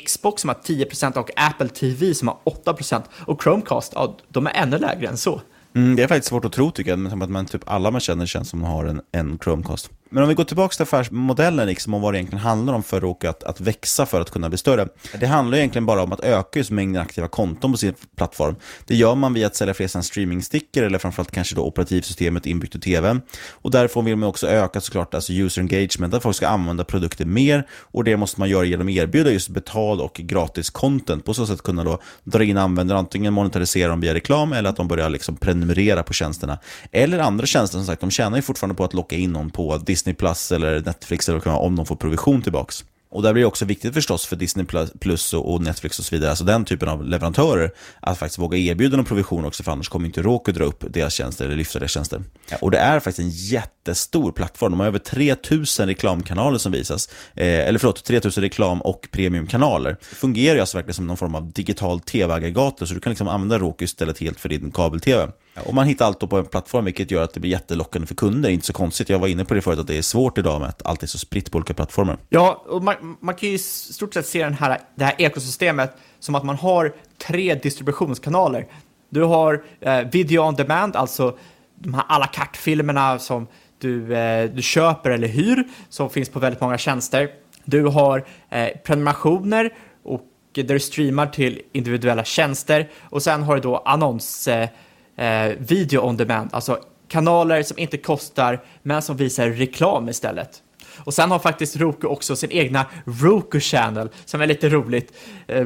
Xbox som har 10% och Apple TV som har 8% och Chromecast, ja, de är ännu lägre än så. Mm, det är faktiskt svårt att tro tycker jag, men att man typ alla man känner känns som har en, en Chromecast. Men om vi går tillbaka till affärsmodellen, liksom, och vad det egentligen handlar om för Roku att, att växa för att kunna bli större. Det handlar egentligen bara om att öka just mängden aktiva konton på sin plattform. Det gör man via att sälja fler streamingstickor eller framförallt kanske då operativsystemet inbyggt i tv. Och därför vill man också öka såklart alltså user engagement, att folk ska använda produkter mer. Och det måste man göra genom att erbjuda just betald och gratis content. På så sätt kunna då dra in användare, antingen monetarisera dem via reklam eller att de börjar liksom prenumerera på tjänsterna. Eller andra tjänster, som sagt, de tjänar ju fortfarande på att locka in någon på Disney Plus eller Netflix eller om de får provision tillbaks. Och där blir det också viktigt förstås för Disney Plus och Netflix och så vidare, alltså den typen av leverantörer, att faktiskt våga erbjuda någon provision också, för annars kommer inte Roku dra upp deras tjänster eller lyfta deras tjänster. Och det är faktiskt en jättestor plattform, de har över 3000 reklamkanaler som visas, eh, eller förlåt, 3000 reklam och premiumkanaler. Det fungerar ju alltså verkligen som någon form av digital tv-aggregator, så du kan liksom använda Roku istället helt för din kabel-tv. Och man hittar allt på en plattform, vilket gör att det blir jättelockande för kunder. Inte så konstigt, jag var inne på det förut, att det är svårt idag med att allt är så spritt på olika plattformar. Ja, och man, man kan ju i stort sett se den här, det här ekosystemet som att man har tre distributionskanaler. Du har eh, video on demand, alltså de här alla kartfilmerna som du, eh, du köper eller hyr, som finns på väldigt många tjänster. Du har eh, prenumerationer och där du streamar till individuella tjänster och sen har du då annons eh, eh, video on demand, alltså kanaler som inte kostar men som visar reklam istället. Och sen har faktiskt Roku också sin egna Roku Channel som är lite roligt. Eh,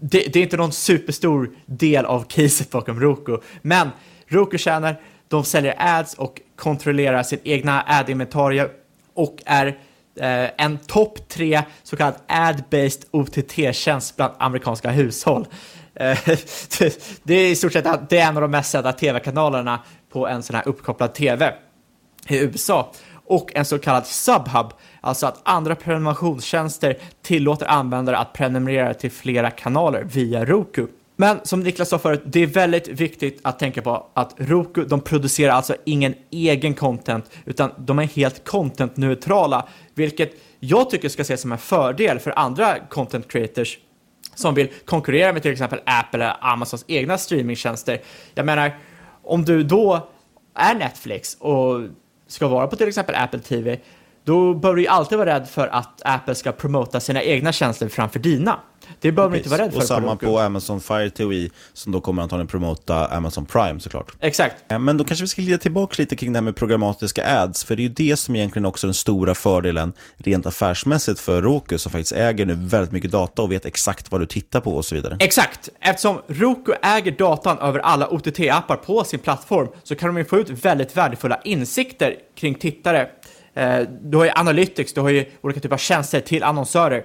det, det, är inte någon superstor del av caset bakom Roku, men Roku Channel, de säljer ads och kontrollerar sin egna ad-inventarie och är eh, en topp tre så kallad ad-based OTT-tjänst bland amerikanska hushåll. Eh, det är i stort sett det är en av de mest sedda tv-kanalerna på en sån här uppkopplad tv i USA och en så kallad subhub, alltså att andra prenumerationstjänster tillåter användare att prenumerera till flera kanaler via Roku. Men som Niklas sa förut, det är väldigt viktigt att tänka på att Roku, de producerar alltså ingen egen content, utan de är helt content-neutrala, vilket jag tycker ska ses som en fördel för andra content creators som vill konkurrera med till exempel Apple eller Amazons egna streamingtjänster. Jag menar, om du då är Netflix och ska vara på till exempel Apple TV, då bör du ju alltid vara rädd för att Apple ska promota sina egna tjänster framför dina. Det behöver man inte vara rädd för. Och samma på, på Amazon Fire TV som då kommer antagligen promota Amazon Prime såklart. Exakt. Men då kanske vi ska glida tillbaka lite kring det här med programmatiska ads, för det är ju det som egentligen också är den stora fördelen rent affärsmässigt för Roku som faktiskt äger nu väldigt mycket data och vet exakt vad du tittar på och så vidare. Exakt! Eftersom Roku äger datan över alla OTT-appar på sin plattform så kan de ju få ut väldigt värdefulla insikter kring tittare. Eh, du har ju Analytics, du har ju olika typer av tjänster till annonsörer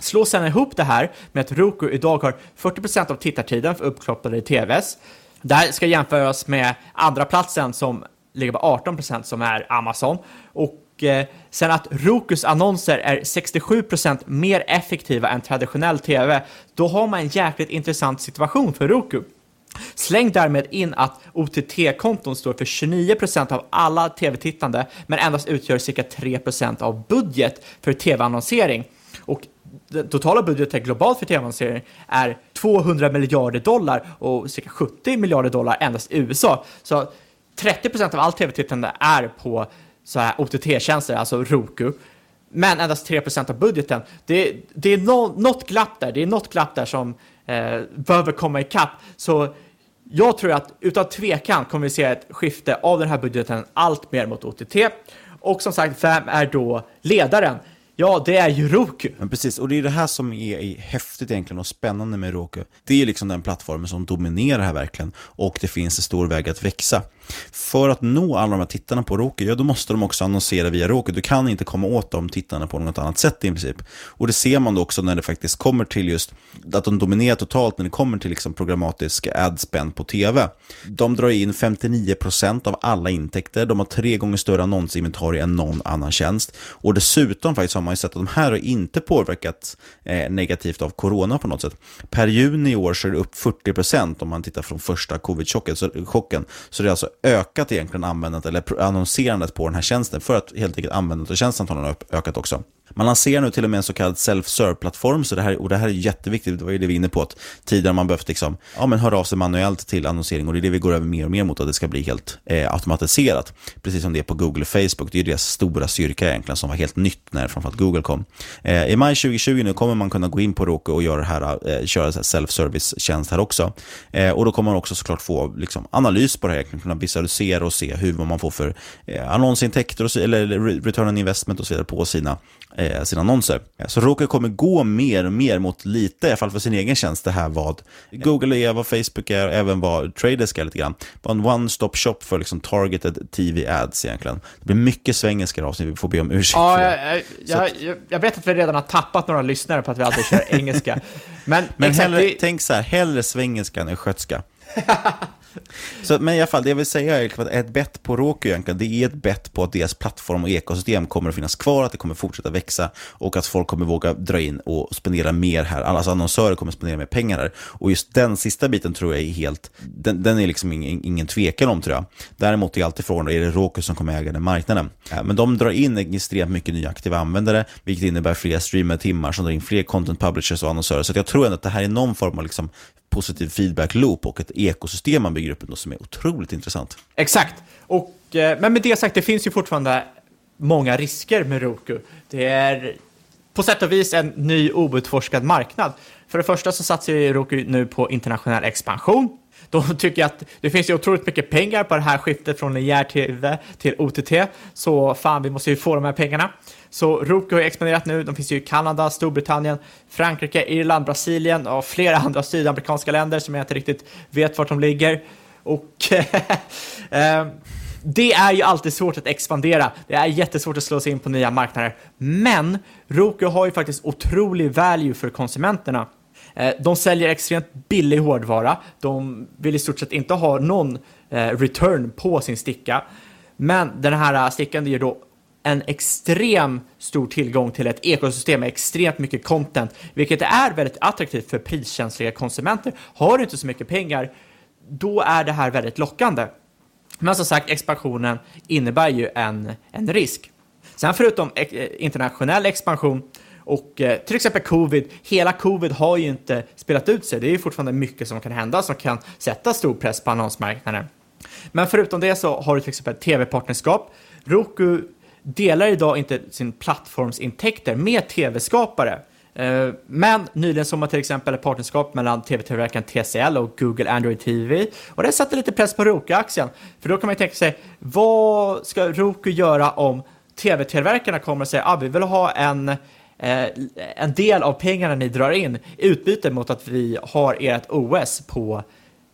Slå sedan ihop det här med att Roku idag har 40% av tittartiden för uppkopplade TVs. Det här ska jämföras med andra platsen som ligger på 18% som är Amazon. Och eh, sen att Rokus annonser är 67% mer effektiva än traditionell TV, då har man en jäkligt intressant situation för Roku. Släng därmed in att OTT-konton står för 29% av alla tv-tittande, men endast utgör cirka 3% av budget för tv-annonsering. Och den totala budgeten globalt för tv-annonsering är 200 miljarder dollar och cirka 70 miljarder dollar endast i USA. Så 30% av allt tv-tittande är på så här OTT-tjänster, alltså Roku. Men endast 3% av budgeten. Det, det är no, något glapp där, det är något glapp där som eh, behöver komma ikapp. Så jag tror att utan tvekan kommer vi se ett skifte av den här budgeten allt mer mot OTT. Och som sagt, vem är då ledaren? Ja, det är ju Roku. Men precis, och det är det här som är häftigt egentligen och spännande med Roku. Det är liksom den plattformen som dominerar här verkligen och det finns en stor väg att växa. För att nå alla de här tittarna på Roku, ja då måste de också annonsera via Roku. Du kan inte komma åt de tittarna på något annat sätt i princip. Och det ser man då också när det faktiskt kommer till just att de dominerar totalt när det kommer till liksom programmatisk adspend på tv. De drar in 59% av alla intäkter, de har tre gånger större annonsinventarier än någon annan tjänst. Och dessutom faktiskt har man ju sett att de här har inte påverkat eh, negativt av corona på något sätt. Per juni i år så är det upp 40% om man tittar från första covid-chocken. Så, så det är alltså ökat egentligen användandet eller annonserandet på den här tjänsten för att helt enkelt användandet av tjänsten har ökat också. Man lanserar nu till och med en så kallad self-serve-plattform, så det här, och det här är jätteviktigt, det var ju det vi var inne på, att tidigare man behövt liksom, ja, men höra av sig manuellt till annonsering och det är det vi går över mer och mer mot, att det ska bli helt eh, automatiserat. Precis som det är på Google och Facebook, det är deras stora styrka egentligen, som var helt nytt när framförallt Google kom. Eh, I maj 2020 nu kommer man kunna gå in på Roku och göra det här, eh, köra self-service-tjänst här också. Eh, och då kommer man också såklart få liksom, analys på det här, kunna visualisera och se hur man får för eh, annonsintäkter och, eller return on investment och så vidare på sina eh, sina annonser. Så Roku kommer gå mer och mer mot lite, i alla fall för sin egen tjänst, det här vad Google är, vad Facebook är, även vad Traders är lite grann. Vad en one-stop shop för liksom targeted TV ads egentligen. Det blir mycket svengelska avsnitt, vi får be om ursäkt ja, för det. Jag, jag, jag, vet att vi redan har tappat några lyssnare på att vi alltid kör engelska. Men, Men hellre, tänk så här, hellre svengelska än östgötska. Så, men i alla fall, det jag vill säga är liksom att ett bett på Roku egentligen, det är ett bett på att deras plattform och ekosystem kommer att finnas kvar, att det kommer fortsätta växa och att folk kommer våga dra in och spendera mer här. Alltså annonsörer kommer att spendera mer pengar här. Och just den sista biten tror jag är helt, den, den är liksom ingen, ingen tvekan om tror jag. Däremot är alltid frågan, är det Roku som kommer äga den marknaden? Men de drar in extremt mycket nya aktiva användare, vilket innebär fler streamade timmar som drar in fler content publishers och annonsörer. Så jag tror ändå att det här är någon form av liksom positiv feedback-loop och ett ekosystem man bygger upp ändå som är otroligt intressant. Exakt. Och, eh, men med det sagt, det finns ju fortfarande många risker med Roku. Det är på sätt och vis en ny outforskad marknad. För det första så satsar ju Roku nu på internationell expansion. De tycker att det finns ju otroligt mycket pengar på det här skiftet från linjär TV till OTT, så fan, vi måste ju få de här pengarna. Så Roku har expanderat nu, de finns ju i Kanada, Storbritannien, Frankrike, Irland, Brasilien och flera andra sydamerikanska länder som jag inte riktigt vet vart de ligger. Och ehm, det är ju alltid svårt att expandera. Det är jättesvårt att slå sig in på nya marknader. Men Roku har ju faktiskt otrolig value för konsumenterna. Eh, de säljer extremt billig hårdvara. De vill i stort sett inte ha någon eh, return på sin sticka. Men den här stickan ger då en extrem stor tillgång till ett ekosystem med extremt mycket content, vilket är väldigt attraktivt för priskänsliga konsumenter. Har du inte så mycket pengar, då är det här väldigt lockande. Men som sagt, expansionen innebär ju en, en risk. Sen förutom e, e, internationell expansion och eh, till exempel covid, hela covid har ju inte spelat ut sig. Det är ju fortfarande mycket som kan hända som kan sätta stor press på annonsmarknaden. Men förutom det så har du till exempel tv-partnerskap. Roku delar idag inte sin plattformsintäkter med tv-skapare. Eh, men nyligen såg man till exempel ett partnerskap mellan tv-tillverkaren TCL och Google Android TV och det satte lite press på Roku-aktien. För då kan man ju tänka sig, vad ska Roku göra om tv-tillverkarna kommer och säger att ah, vi vill ha en, eh, en del av pengarna ni drar in i utbyte mot att vi har ert OS på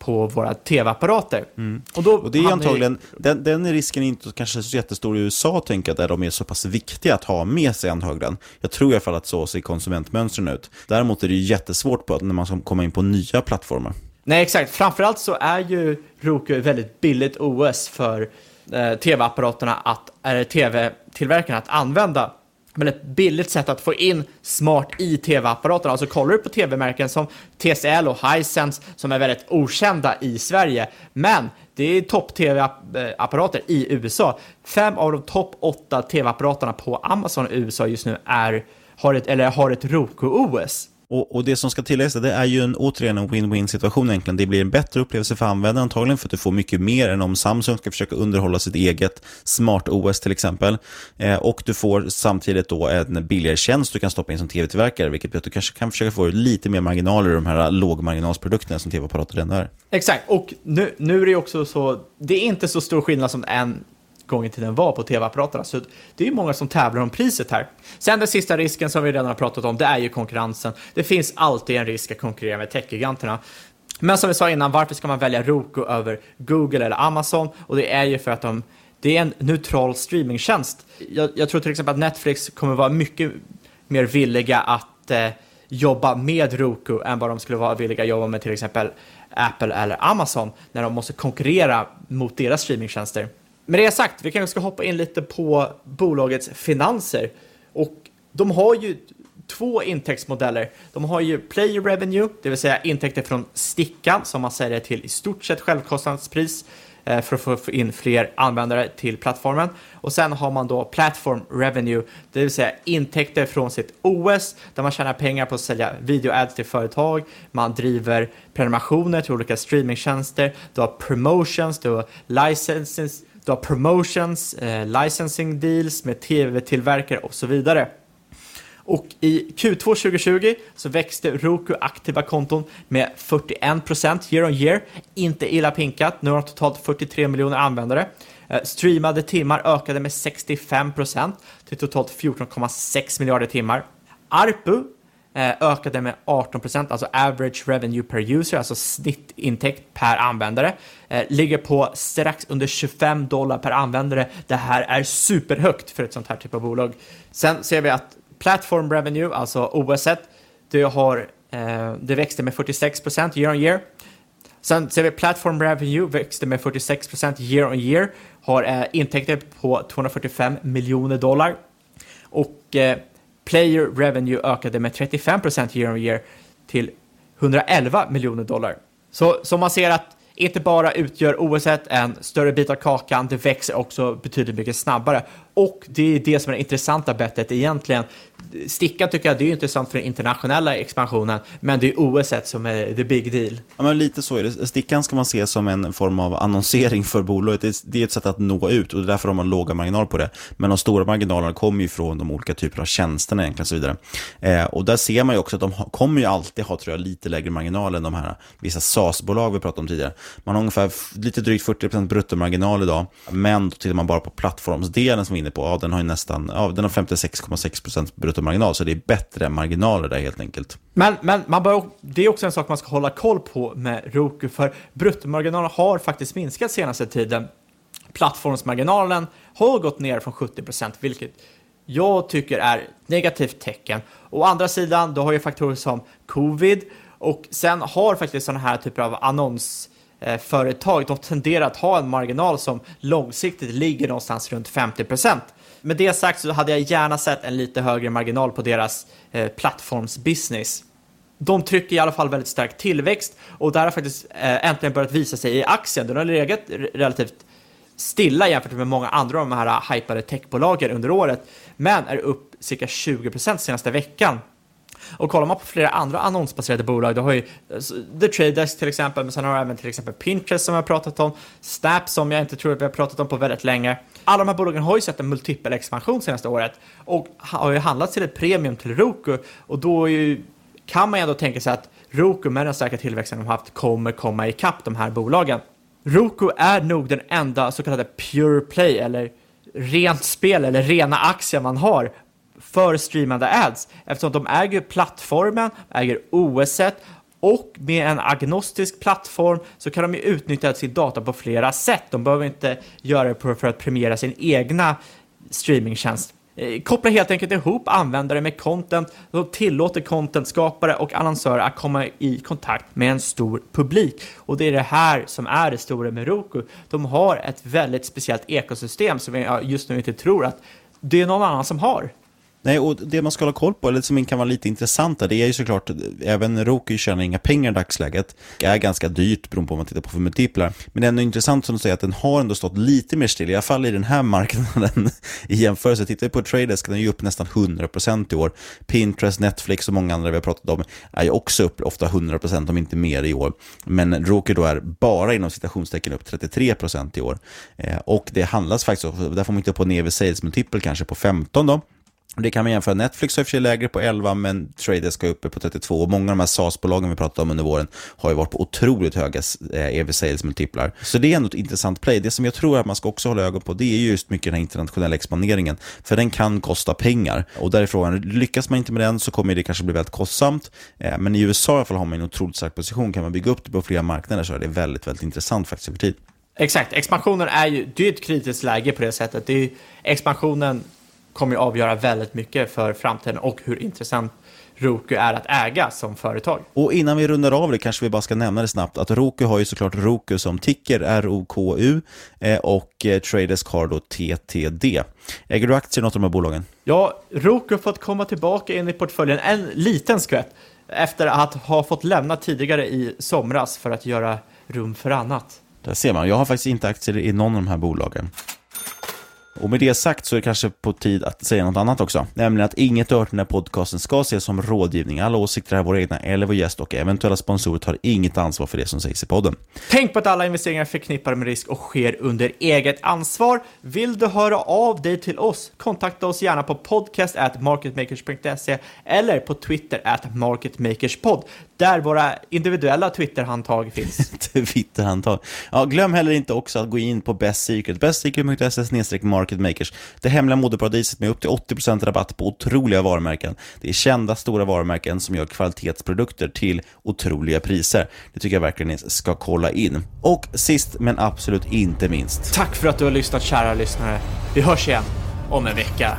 på våra tv-apparater. Mm. Och, då och det är antagligen, i... den, den risken är inte kanske så jättestor i USA, tänker jag, där de är så pass viktiga att ha med sig antagligen. Jag tror i alla fall att så ser konsumentmönstren ut. Däremot är det ju jättesvårt på när man ska komma in på nya plattformar. Nej, exakt. Framförallt så är ju Roku ett väldigt billigt OS för eh, tv-apparaterna att, eller tv-tillverkarna att använda men ett billigt sätt att få in smart i tv-apparaterna. Alltså kollar du på tv-märken som TCL och Hisense som är väldigt okända i Sverige, men det är topp-tv-apparater i USA. Fem av de topp åtta tv-apparaterna på Amazon i USA just nu är, har ett, eller har ett Roku-OS. Och, och, det som ska tilläggas, det är ju en, återigen en win-win situation egentligen. Det blir en bättre upplevelse för användaren antagligen för att du får mycket mer än om Samsung ska försöka underhålla sitt eget smart OS till exempel. Eh, och du får samtidigt då en billigare tjänst du kan stoppa in som tv-tillverkare, vilket betyder att du kanske kan försöka få lite mer marginaler i de här lågmarginalsprodukterna som tv-apparater ändå är. Exakt, och nu, nu är det ju också så, det är inte så stor skillnad som en gång i tiden var på tv-apparaterna. Så det är många som tävlar om priset här. Sen den sista risken som vi redan har pratat om, det är ju konkurrensen. Det finns alltid en risk att konkurrera med techgiganterna. Men som vi sa innan, varför ska man välja Roku över Google eller Amazon? Och det är ju för att de, det är en neutral streamingtjänst. Jag, jag tror till exempel att Netflix kommer vara mycket mer villiga att eh, jobba med Roku än vad de skulle vara villiga att jobba med till exempel Apple eller Amazon när de måste konkurrera mot deras streamingtjänster. Med det sagt, vi kanske ska hoppa in lite på bolagets finanser. Och de har ju två intäktsmodeller. De har ju player revenue, det vill säga intäkter från stickan som man säljer till i stort sett självkostnadspris eh, för att få in fler användare till plattformen. Och sen har man då platform revenue, det vill säga intäkter från sitt OS där man tjänar pengar på att sälja videoads till företag, man driver prenumerationer till olika streamingtjänster, du har promotions, du har licenses, du har promotions, eh, licensing deals med tv-tillverkare och så vidare. Och i Q2 2020 så växte Roku aktiva konton med 41% year on year. Inte illa pinkat, nu har de totalt 43 miljoner användare. Eh, streamade timmar ökade med 65% till totalt 14,6 miljarder timmar. ARPU Eh, ökade med 18 procent, alltså average revenue per user, alltså snittintäkt per användare, eh, ligger på strax under 25 dollar per användare. Det här är superhögt för ett sånt här typ av bolag. Sen ser vi att platform revenue, alltså OS, det, har, eh, det växte med 46 procent year on year. Sen ser vi platform revenue växte med 46% year on year, har intäkter på 245 miljoner dollar. Och Player revenue ökade med 35% year on year till 111 miljoner dollar. Så som man ser att inte bara utgör OS en större bit av kakan, det växer också betydligt mycket snabbare. Och det är det som är det intressanta bettet egentligen. Stickan tycker jag det är intressant för den internationella expansionen, men det är OS som är the big deal. Ja, men lite så är det. Stickan ska man se som en form av annonsering för bolaget. Det är ett sätt att nå ut och därför har man låga marginaler på det. Men de stora marginalerna kommer ju från de olika typer av tjänsterna egentligen och så vidare. Eh, och där ser man ju också att de kommer ju alltid ha, tror jag, lite lägre marginaler än de här vissa SaaS-bolag vi pratade om tidigare. Man har ungefär lite drygt 40% bruttomarginal idag, men då tittar man bara på plattformsdelen som vi är inne på, ja, den har ju nästan, ja, den har 56,6% bruttomarginal, så det är bättre marginaler där helt enkelt. Men, men man bör, det är också en sak man ska hålla koll på med Roku, för bruttomarginalen har faktiskt minskat senaste tiden. Plattformsmarginalen har gått ner från 70%, vilket jag tycker är negativt tecken. Å andra sidan, då har ju faktorer som covid och sen har faktiskt sådana här typer av annonsföretag, eh, de tenderar att ha en marginal som långsiktigt ligger någonstans runt 50 procent. Med det sagt så hade jag gärna sett en lite högre marginal på deras eh, plattformsbusiness. De trycker i alla fall väldigt stark tillväxt och där har faktiskt eh, äntligen börjat visa sig i aktien. Den har legat relativt stilla jämfört med många andra av de här eh, hypade techbolagen under året, men är upp cirka 20% senaste veckan. Och kollar man på flera andra annonsbaserade bolag, då har ju eh, The Trade Desk till exempel, men sen har du även till exempel Pinterest som jag har pratat om, Snap som jag inte tror att vi har pratat om på väldigt länge. Alla de här bolagen har ju sett en multipel expansion senaste året och har ju handlat till ett premium till Roku och då ju, kan man ju ändå tänka sig att Roku med den starka tillväxten de har haft kommer komma ikapp de här bolagen. Roku är nog den enda så kallade pure play eller rent spel eller rena aktier man har för streamande ads eftersom de äger plattformen, äger OS och med en agnostisk plattform så kan de ju utnyttja sin data på flera sätt. De behöver inte göra det för att premiera sin egna streamingtjänst. Eh, koppla helt enkelt ihop användare med content och tillåter contentskapare och annonsörer att komma i kontakt med en stor publik. Och det är det här som är det stora med Roku. De har ett väldigt speciellt ekosystem som jag just nu inte tror att det är någon annan som har. Nej, och det man ska hålla koll på, eller som kan vara lite intressant, det är ju såklart, även Roku tjänar inga pengar i dagsläget. Det är ganska dyrt beroende på om man tittar på för multiplar. Men det är ändå intressant som du säger att den har ändå stått lite mer still, i alla fall i den här marknaden i jämförelse. Tittar vi på Tradesk, den är ju upp nästan 100% i år. Pinterest, Netflix och många andra vi har pratat om är ju också upp ofta 100% om inte mer i år. Men Roku då är bara inom citationstecken upp 33% i år. Eh, och det handlas faktiskt, där får man inte på en EV sales multiple kanske på 15 då. Det kan man jämföra. Netflix har i och för sig lägre på 11, men Tradesk är uppe på 32. Och många av de här SaaS-bolagen vi pratat om under våren har ju varit på otroligt höga eh, EV sales-multiplar. Så det är ändå ett intressant play. Det som jag tror att man ska också hålla ögon på, det är just mycket den här internationella expanderingen. För den kan kosta pengar. Och där är frågan, lyckas man inte med den så kommer det kanske bli väldigt kostsamt. Eh, men i USA i alla fall har man en otroligt stark position. Kan man bygga upp det på flera marknader så är det väldigt, väldigt intressant faktiskt över tid. Exakt, expansionen är ju det är ett kritiskt läge på det sättet. Det är, expansionen kommer ju avgöra väldigt mycket för framtiden och hur intressant Roku är att äga som företag. Och innan vi rundar av det kanske vi bara ska nämna det snabbt att Roku har ju såklart Roku som ticker, R-O-K-U eh, och eh, Tradesk har då TTD. Äger du aktier i något av de här bolagen? Ja, Roku har fått komma tillbaka in i portföljen en liten skvätt efter att ha fått lämna tidigare i somras för att göra rum för annat. Där ser man, jag har faktiskt inte aktier i någon av de här bolagen. Och med det sagt så är det kanske på tid att säga något annat också. Nämligen att inget du hört i den här podcasten ska ses som rådgivning. Alla åsikter är våra egna eller vår gäst och eventuella sponsorer tar inget ansvar för det som sägs i podden. Tänk på att alla investeringar är förknippade med risk och sker under eget ansvar. Vill du höra av dig till oss? Kontakta oss gärna på podcast marketmakers.se eller på Twitter at marketmakerspod där våra individuella Twitter-handtag finns. Twitter-handtag. Ja, glöm heller inte också att gå in på Best Secret. bestsecret.se marketmakers. Det hemliga modeparadiset med upp till 80% rabatt på otroliga varumärken. Det är kända stora varumärken som gör kvalitetsprodukter till otroliga priser. Det tycker jag verkligen ni ska kolla in. Och sist men absolut inte minst. Tack för att du har lyssnat kära lyssnare. Vi hörs igen om en vecka.